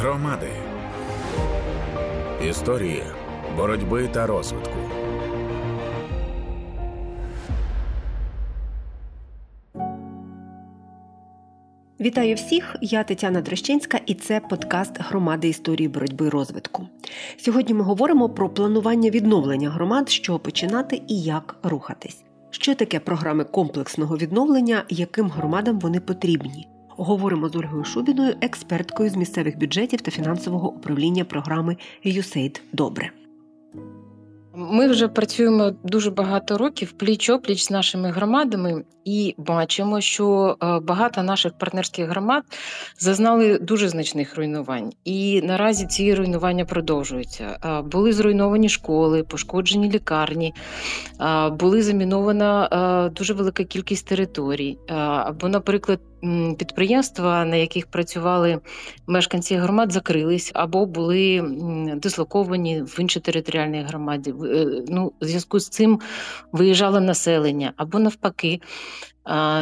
Громади. Історії боротьби та розвитку. Вітаю всіх! Я Тетяна Дрощенська, і це подкаст громади історії боротьби і розвитку. Сьогодні ми говоримо про планування відновлення громад, чого починати і як рухатись. Що таке програми комплексного відновлення, яким громадам вони потрібні? Говоримо з Ольгою Шубіною, експерткою з місцевих бюджетів та фінансового управління програми USAID Добре. Ми вже працюємо дуже багато років пліч опліч з нашими громадами і бачимо, що е, багато наших партнерських громад зазнали дуже значних руйнувань. І наразі ці руйнування продовжуються. Е, були зруйновані школи, пошкоджені лікарні, е, були замінована дуже велика кількість територій. Або, наприклад, підприємства, на яких працювали мешканці громад, закрились або були дислоковані в інші територіальні громаді. Ну, в зв'язку з цим виїжджало населення або навпаки.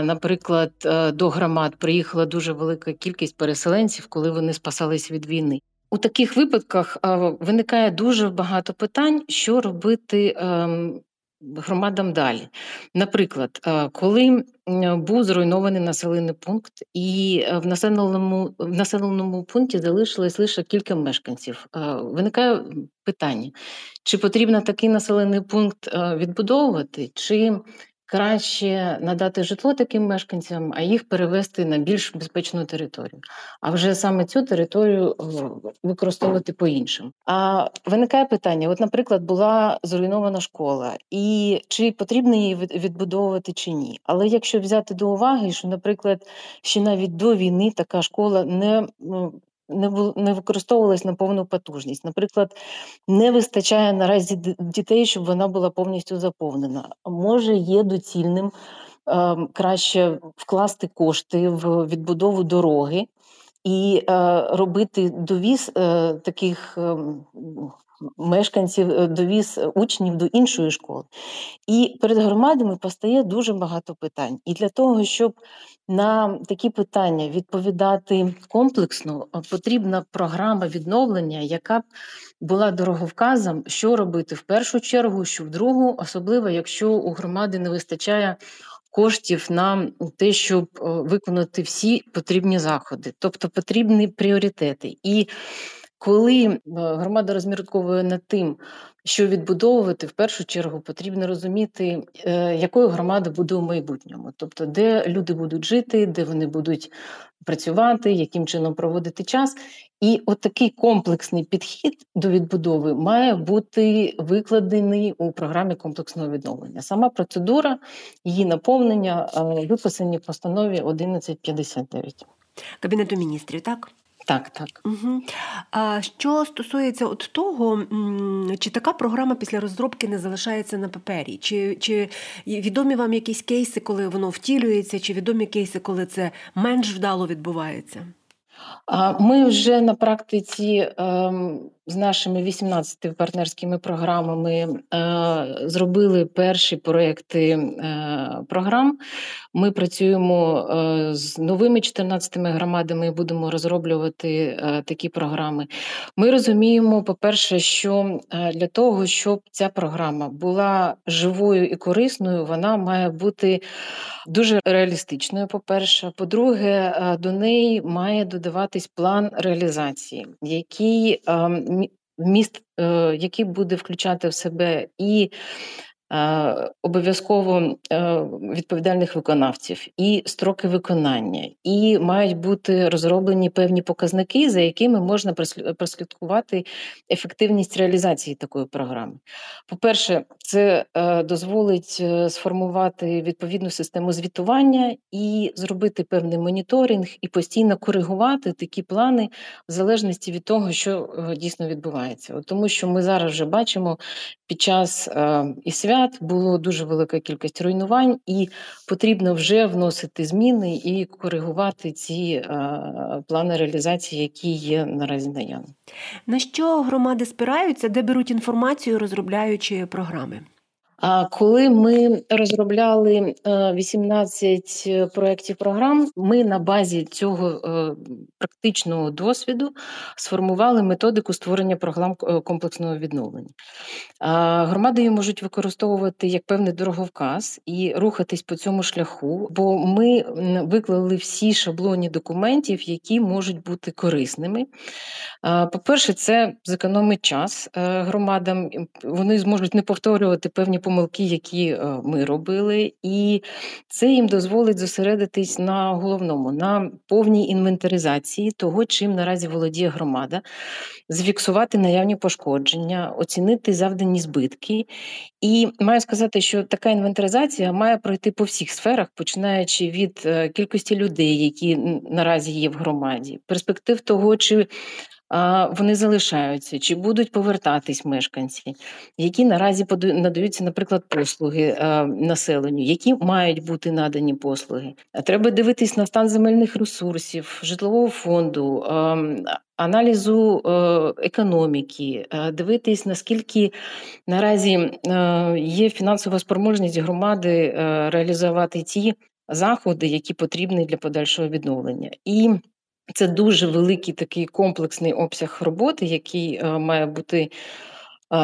Наприклад, е, до громад приїхала дуже велика кількість переселенців, коли вони спасались від війни. У таких випадках виникає дуже багато питань, що робити ем, громадам далі. Наприклад, е, коли був зруйнований населений пункт, і е, в населеному в населеному пункті залишилось лише кілька мешканців, виникає питання: чи потрібно такий населений пункт відбудовувати, чи краще надати житло таким мешканцям, а їх перевести на більш безпечну територію. А вже саме цю територію використовувати по-іншому. А виникає питання: от, наприклад, була зруйнована школа, і чи потрібно її відбудовувати чи ні. Але якщо взяти до уваги, що, наприклад, ще навіть до війни така школа не ну, не використовувалась на повну потужність. Наприклад, не вистачає наразі дітей, щоб вона була повністю заповнена. Може, є доцільним е, краще вкласти кошти в відбудову дороги і е, робити довіз е, таких. Е, Мешканців е, довіз учнів до іншої школи. І перед громадами постає дуже багато питань. І для того, щоб на такі питання відповідати комплексно, потрібна програма відновлення, яка б була дороговказом, що робити в першу чергу, що в другу, особливо якщо у громади не вистачає коштів на те, щоб виконати всі потрібні заходи, тобто потрібні пріоритети. І коли громада розмірковує над тим, що відбудовувати в першу чергу потрібно розуміти, е, якою громада буде у майбутньому, тобто де люди будуть жити, де вони будуть працювати, яким чином проводити час. І от комплексний підхід до відбудови має бути викладений у програмі комплексного відновлення. Сама процедура її наповнення е, виписані в постанові 1159. Кабінету міністрів, так? Так, так. Угу. А що стосується от того, чи така програма після розробки не залишається на папері? Чи чи відомі вам якісь кейси, коли воно втілюється, чи відомі кейси, коли це менш вдало відбувається? Ми вже на практиці ем, з нашими 18 партнерськими програмами е, зробили перші проекти е, програм. Ми працюємо е, з новими 14 громадами і будемо розроблювати такі програми. Ми розуміємо, по-перше, що для того, щоб ця програма була живою і корисною, вона має бути дуже реалістичною. По-перше, по-друге, до неї має додаватись план реалізації, який ем, міст, е, який буде включати в себе і обов'язково е, відповідальних виконавців і строки виконання, і мають бути розроблені певні показники, за якими можна прослідкувати ефективність реалізації такої програми. По-перше, це е, дозволить сформувати відповідну систему звітування і зробити певний моніторинг, і постійно коригувати такі плани в залежності від того, що дійсно відбувається. Тому що ми зараз вже бачимо під час і свят свят було дуже велика кількість руйнувань, і потрібно вже вносити зміни і коригувати ці а, плани реалізації, які є наразі наявні. На що громади спираються, де беруть інформацію, розробляючи програми? Коли ми розробляли 18 е, е, проєктів програм, ми на базі цього е, практичного досвіду сформували методику створення програм комплексного відновлення. Громади можуть використовувати як певний дороговказ і рухатись по цьому шляху, бо ми виклали всі шаблоні документів, які можуть бути корисними. По-перше, це зекономить час громадам, вони зможуть не повторювати певні помилки, які е, ми робили, і це їм дозволить зосередитись на головному, на повній інвентаризації того, чим наразі володіє громада, зафіксувати наявні пошкодження, оцінити завдані збитки. І маю сказати, що така інвентаризація має пройти по всіх сферах, починаючи від е, кількості людей, які наразі є в громаді, перспектив того, чи вони залишаються, чи будуть повертатись мешканці, які наразі надаються, наприклад, послуги населенню, які мають бути надані послуги. Треба дивитись на стан земельних ресурсів, житлового фонду. Аналізу е, економіки, дивитись, наскільки наразі е, є фінансова спроможність громади е, реалізувати ті заходи, які потрібні для подальшого відновлення, і це дуже великий такий комплексний обсяг роботи, який е, має бути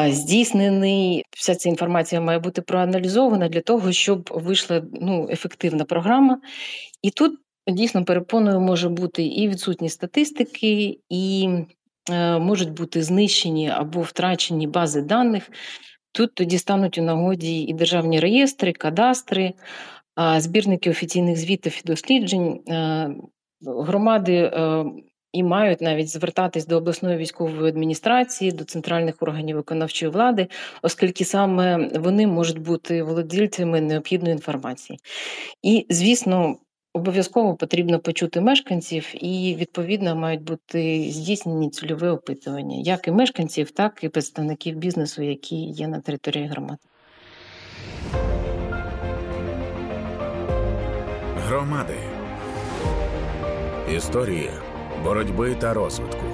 здійснений. Вся ця інформація має бути проаналізована для того, щоб вийшла ну, ефективна програма. І тут дійсно перепоною може бути і відсутність статистики, і е, можуть бути знищені або втрачені бази даних. Тут тоді стануть у нагоді і державні реєстри, кадастри, збірники офіційних звітів і досліджень. Громади е, і мають навіть звертатись до обласної військової адміністрації, до центральних органів виконавчої влади, оскільки саме вони можуть бути володільцями необхідної інформації. І, звісно, обов'язково потрібно почути мешканців, і відповідно мають бути здійснені цільове опитування, як і мешканців, так і представників бізнесу, які є на території громади. Громади Історії боротьби та розвитку.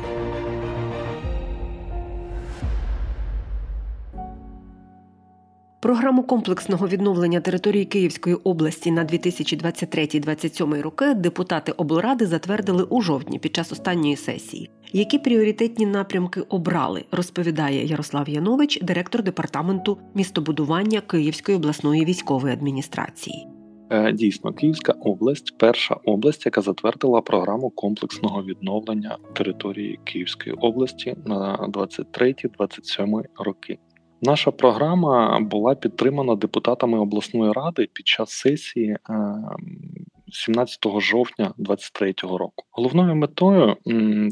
Програму комплексного відновлення території Київської області на 2023-2027 роки депутати облради затвердили у жовтні під час останньої сесії. Які пріоритетні напрямки обрали, розповідає Ярослав Янович, директор департаменту містобудування Київської обласної військової адміністрації. Е, дійсно, Київська область перша область, яка затвердила програму комплексного відновлення території Київської області на 23-27 роки. Наша програма була підтримана депутатами обласної ради під час сесії 17 е, жовтня 2023 року. Головною метою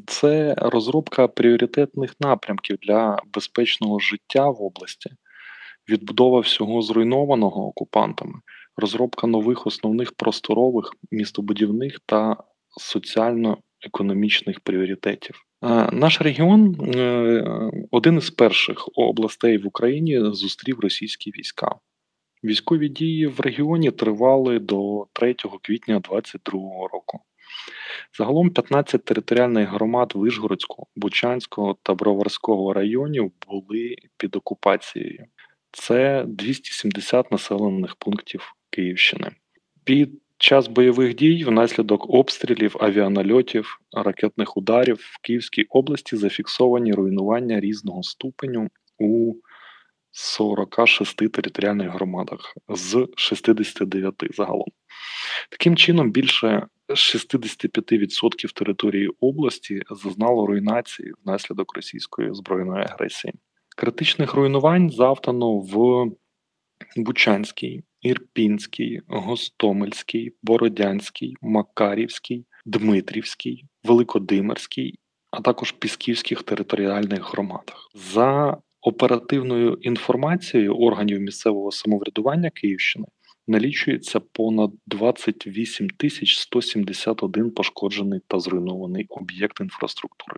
це розробка пріоритетних напрямків для безпечного життя в області, відбудова всього зруйнованого окупантами розробка нових основних просторових, містобудівних та соціально-економічних пріоритетів. Е, наш регіон е, один із перших областей в Україні зустрів російські війська. Військові дії в регіоні тривали до 3 квітня 2022 року. Загалом 15 територіальних громад Вишгородського, Бучанського та Броварського районів були під окупацією. Це 270 населених пунктів Київщини. Під час бойових дій внаслідок обстрілів, авіанальотів, ракетних ударів в Київській області зафіксовані руйнування різного ступеню у 46 територіальних громадах з 69 загалом. Таким чином, більше 65% території області зазнало руйнації внаслідок російської збройної агресії. Критичних руйнувань завдано в Бучанській, Ірпінський, Гостомельський, Бородянський, Макарівський, Дмитрівський, Великодимирський, а також Пісківських територіальних громадах. За оперативною інформацією органів місцевого самоврядування Київщини налічується понад 28 тисяч 171 пошкоджений та зруйнований об'єкт інфраструктури.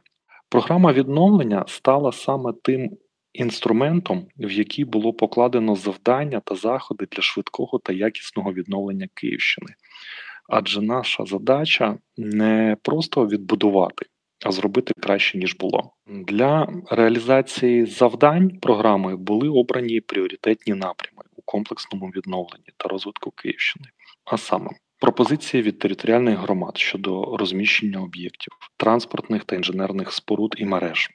Програма відновлення стала саме тим інструментом, в який було покладено завдання та заходи для швидкого та якісного відновлення Київщини. Адже наша задача не просто відбудувати, а зробити краще ніж було. Для реалізації завдань програми були обрані пріоритетні напрями, у комплексному відновленні та розвитку Київщини. А саме пропозиції від територіальних громад щодо розміщення об'єктів, транспортних та інженерних споруд і мереж,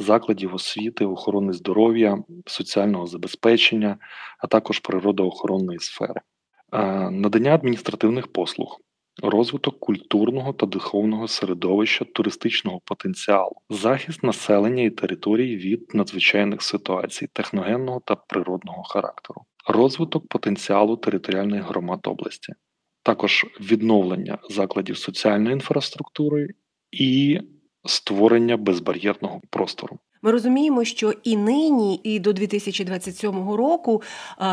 закладів освіти, охорони здоров'я, соціального забезпечення, а також природоохоронної сфери, е, надання адміністративних послуг. Розвиток культурного та духовного середовища, туристичного потенціалу, захист населення і територій від надзвичайних ситуацій, техногенного та природного характеру, розвиток потенціалу територіальних громад області, також відновлення закладів соціальної інфраструктури і створення безбар'єрного простору. Ми розуміємо, що і нині, і до 2027 року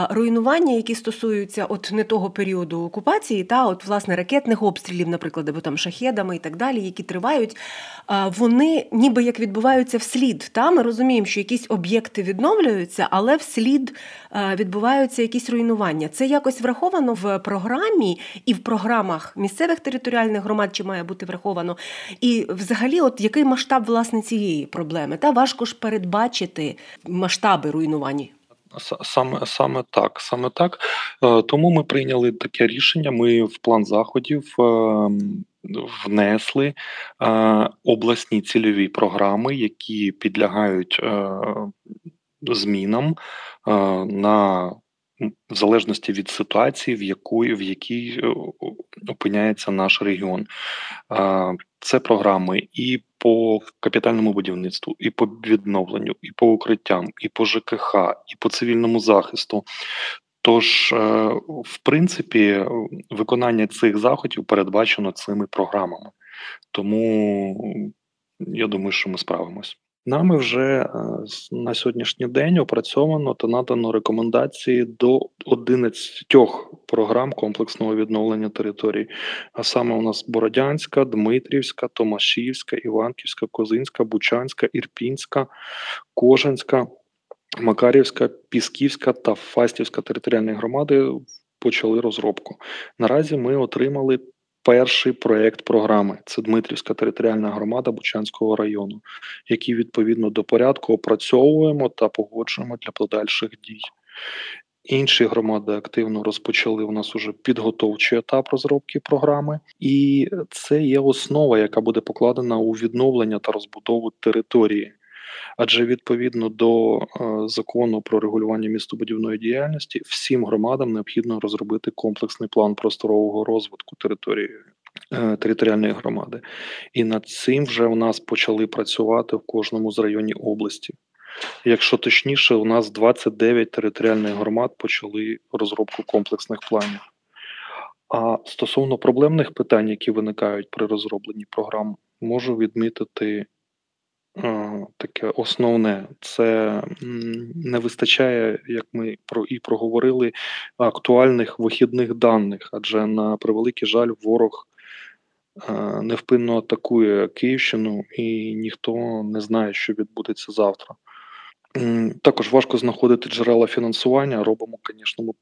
руйнування, які стосуються от не того періоду окупації, та от власне ракетних обстрілів, наприклад, або там шахедами і так далі, які тривають, вони ніби як відбуваються вслід. Та ми розуміємо, що якісь об'єкти відновлюються, але вслід відбуваються якісь руйнування. Це якось враховано в програмі і в програмах місцевих територіальних громад, чи має бути враховано, і взагалі, от який масштаб власне цієї проблеми? Та важко ж передбачити масштаби руйнувань. Саме саме так, саме так. Е, тому ми прийняли таке рішення. Ми в план заходів е, внесли е, обласні цільові програми, які підлягають змінам на в залежності від ситуації, в якої в якій опиняється наш регіон. Це програми і по капітальному будівництву, і по відновленню, і по укриттям, і по ЖКХ, і по цивільному захисту. Тож, е, в принципі, виконання цих заходів передбачено цими програмами. Тому я думаю, що ми справимось. Нами вже е, на сьогоднішній день опрацьовано та надано рекомендації до 11 програм комплексного відновлення територій. А саме у нас Бородянська, Дмитрівська, Томашівська, Іванківська, Козинська, Бучанська, Ірпінська, Кожанська, Макарівська, Пісківська та Фастівська територіальні громади почали розробку. Наразі ми отримали перший проєкт програми. Це Дмитрівська територіальна громада Бучанського району, який відповідно до порядку опрацьовуємо та погоджуємо для подальших дій. Інші громади активно розпочали у нас уже підготовчий етап розробки програми, і це є основа, яка буде покладена у відновлення та розбудову території адже відповідно до е, закону про регулювання містобудівної діяльності всім громадам необхідно розробити комплексний план просторового розвитку території. Е, територіальної громади, і над цим вже в нас почали працювати в кожному з районів області. Якщо точніше, у нас 29 територіальних громад почали розробку комплексних планів. А стосовно проблемних питань, які виникають при розробленні програм, можу відмітити таке основне це не вистачає, як ми про і проговорили, актуальних вихідних даних, адже на превеликий жаль, ворог невпинно атакує Київщину, і ніхто не знає, що відбудеться завтра. Також важко знаходити джерела фінансування. Робимо, звісно,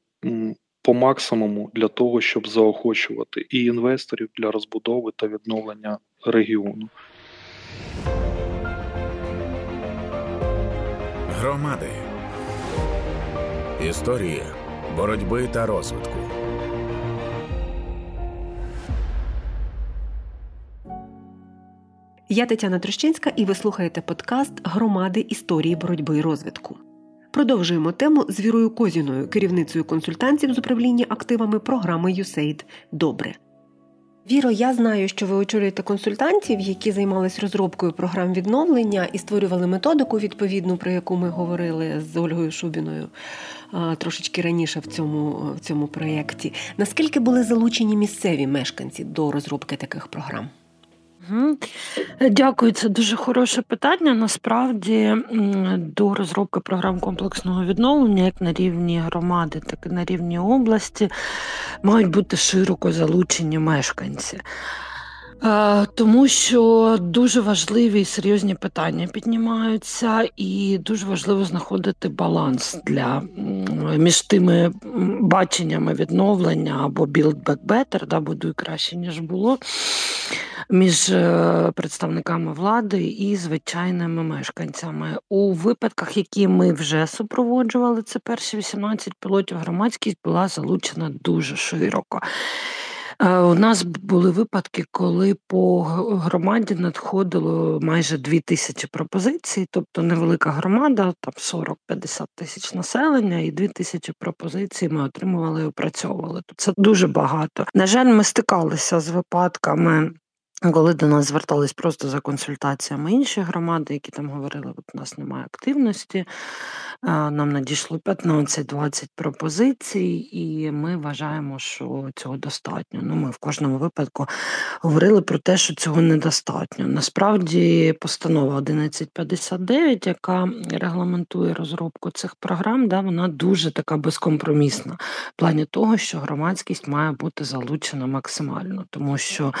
по максимуму для того, щоб заохочувати і інвесторів для розбудови та відновлення регіону. Громади. Історія боротьби та розвитку. Я Тетяна Трощинська, і ви слухаєте подкаст Громади історії боротьби і розвитку. Продовжуємо тему з Вірою Козіною, керівницею консультантів з управління активами програми USAID Добре. Віро, я знаю, що ви очолюєте консультантів, які займалися розробкою програм відновлення і створювали методику відповідну, про яку ми говорили з Ольгою Шубіною трошечки раніше в цьому, в цьому проєкті. Наскільки були залучені місцеві мешканці до розробки таких програм? Дякую, це дуже хороше питання. Насправді до розробки програм комплексного відновлення, як на рівні громади, так і на рівні області, мають бути широко залучені мешканці. Е, тому що дуже важливі і серйозні питання піднімаються, і дуже важливо знаходити баланс для між тими баченнями відновлення або build back better, да, будуй краще ніж було між е, представниками влади і звичайними мешканцями. У випадках, які ми вже супроводжували, це перші 18 пілотів, громадськість була залучена дуже широко. Е, у нас були випадки, коли по громаді надходило майже дві тисячі пропозицій, тобто невелика громада, там 40-50 тисяч населення, і дві тисячі пропозицій ми отримували і опрацьовували. Це дуже багато. На жаль, ми стикалися з випадками. Коли до нас звертались просто за консультаціями інші громади, які там говорили, от у нас немає активності, нам надійшло 15-20 пропозицій, і ми вважаємо, що цього достатньо. Ну, Ми в кожному випадку говорили про те, що цього недостатньо. Насправді, постанова 1159, яка регламентує розробку цих програм, да, вона дуже така безкомпромісна в плані того, що громадськість має бути залучена максимально, тому що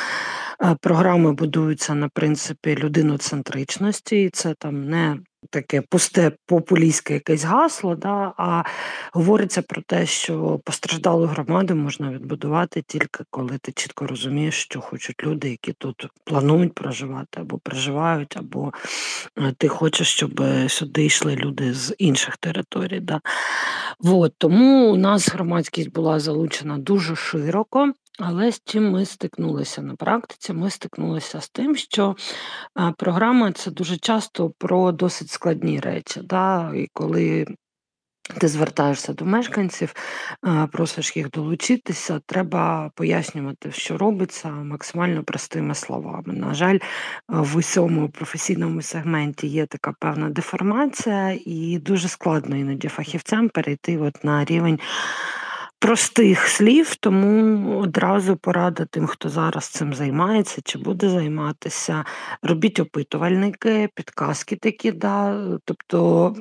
програми будуються на принципі людиноцентричності, і це там не таке пусте популістське якесь гасло, да, а говориться про те, що постраждалу громаду можна відбудувати тільки коли ти чітко розумієш, що хочуть люди, які тут планують проживати або проживають, або е, ти хочеш, щоб сюди йшли люди з інших територій. Да. Вот, тому у нас громадськість була залучена дуже широко. Але з чим ми стикнулися на практиці? Ми стикнулися з тим, що програма це дуже часто про досить складні речі. Да? І коли ти звертаєшся до мешканців, просиш їх долучитися, треба пояснювати, що робиться максимально простими словами. На жаль, в усьому професійному сегменті є така певна деформація, і дуже складно іноді фахівцям перейти от на рівень простих слів, тому одразу порада тим, хто зараз цим займається чи буде займатися. Робіть опитувальники, підказки такі, да. Тобто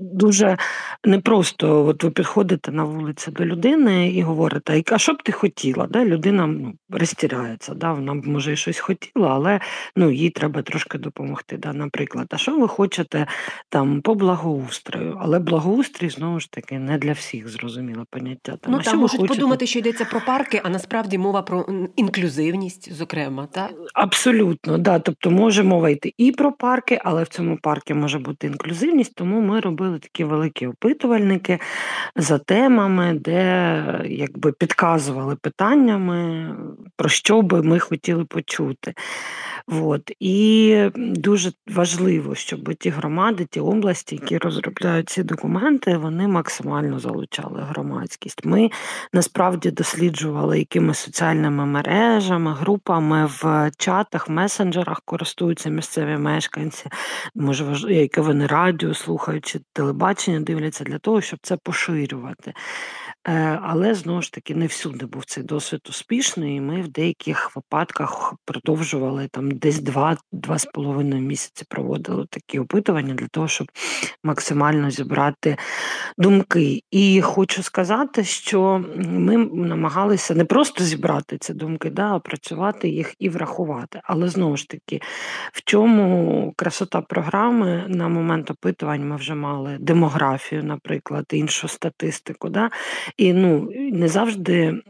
дуже непросто от ви підходите на вулиці до людини і говорите, а що б ти хотіла? Да? Людина ну, розтіряється, да? вона б може і щось хотіла, але ну, їй треба трошки допомогти. Да? Наприклад, а що ви хочете там по благоустрою? Але благоустрій знову ж таки не для всіх зрозуміло поняття. Там, ну, там можуть хочете? подумати, що йдеться про парки, а насправді мова про інклюзивність, зокрема, так? Абсолютно, да. Тобто може мова йти і про парки, але в цьому парку може бути інклюзивність, тому ми робили такі великі опитувальники за темами, де якби підказували питаннями, про що би ми хотіли почути. От. І дуже важливо, щоб ті громади, ті області, які розробляють ці документи, вони максимально залучали громадськість. Ми насправді досліджували, якими соціальними мережами, групами в чатах, месенджерах користуються місцеві мешканці, може, яке вони радіо слухають чи телебачення дивляться для того, щоб це поширювати. Е, але знову ж таки не всюди був цей досвід успішний, і ми в деяких випадках продовжували там десь два-два з половиною місяці проводили такі опитування для того, щоб максимально зібрати думки. І хочу сказати, що ми намагалися не просто зібрати ці думки, да, а працювати їх і врахувати. Але знову ж таки, в чому красота програми на момент опитувань ми вже мали демографію, наприклад, іншу статистику. Да? І ну не завжди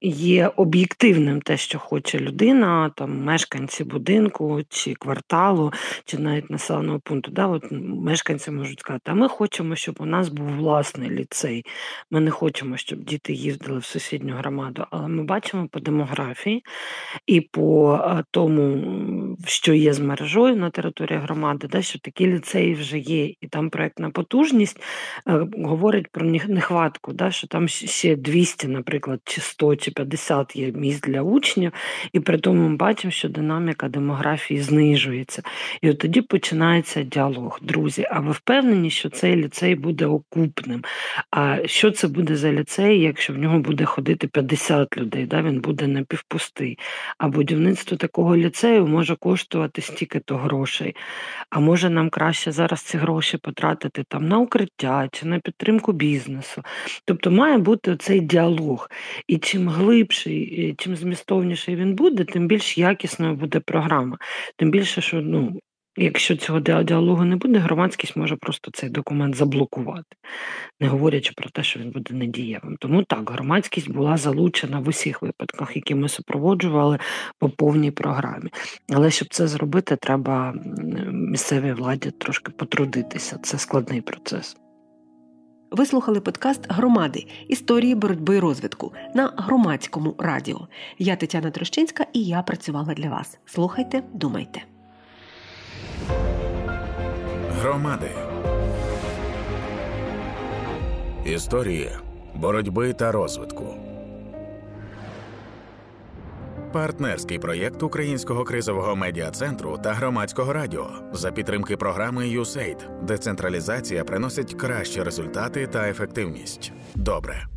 є об'єктивним те, що хоче людина, там мешканці будинку чи кварталу, чи навіть населеного пункту. Да, от Мешканці можуть сказати, а ми хочемо, щоб у нас був власний ліцей. Ми не хочемо, щоб діти їздили в сусідню громаду. Але ми бачимо по демографії і по тому, що є з мережою на території громади, да, що такі ліцеї вже є, і там проєктна потужність е, говорить про нехватку, да, що там ще 200, наприклад, чи 100 чи 50 є місць для учнів, і при тому ми бачимо, що динаміка демографії знижується. І от тоді починається діалог. Друзі, а ви впевнені, що цей ліцей буде окупним? А що це буде за ліцей, якщо в нього буде ходити 50 людей? Да? Він буде напівпустий. А будівництво такого ліцею може коштувати стільки-то грошей. А може нам краще зараз ці гроші потратити там на укриття чи на підтримку бізнесу. Тобто має бути цей діалог. І чим глибший, чим змістовніший він буде, тим більш якісною буде програма. Тим більше, що ну. Якщо цього діалогу не буде, громадськість може просто цей документ заблокувати, не говорячи про те, що він буде недієвим. Тому так, громадськість була залучена в усіх випадках, які ми супроводжували по повній програмі. Але щоб це зробити, треба місцевій владі трошки потрудитися. Це складний процес. Ви слухали подкаст Громади історії боротьби і розвитку на громадському радіо. Я Тетяна Трощинська і я працювала для вас. Слухайте, думайте. Громади. Історії боротьби та розвитку. Партнерський проєкт Українського кризового медіа центру та громадського радіо за підтримки програми USAID. Децентралізація приносить кращі результати та ефективність. Добре.